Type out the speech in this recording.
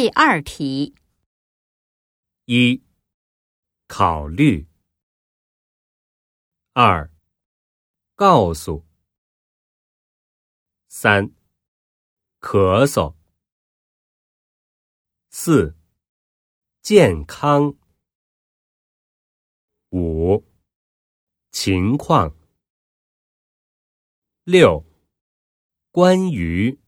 第二题。一考虑。二告诉。三咳嗽。四健康。五情况。六关于。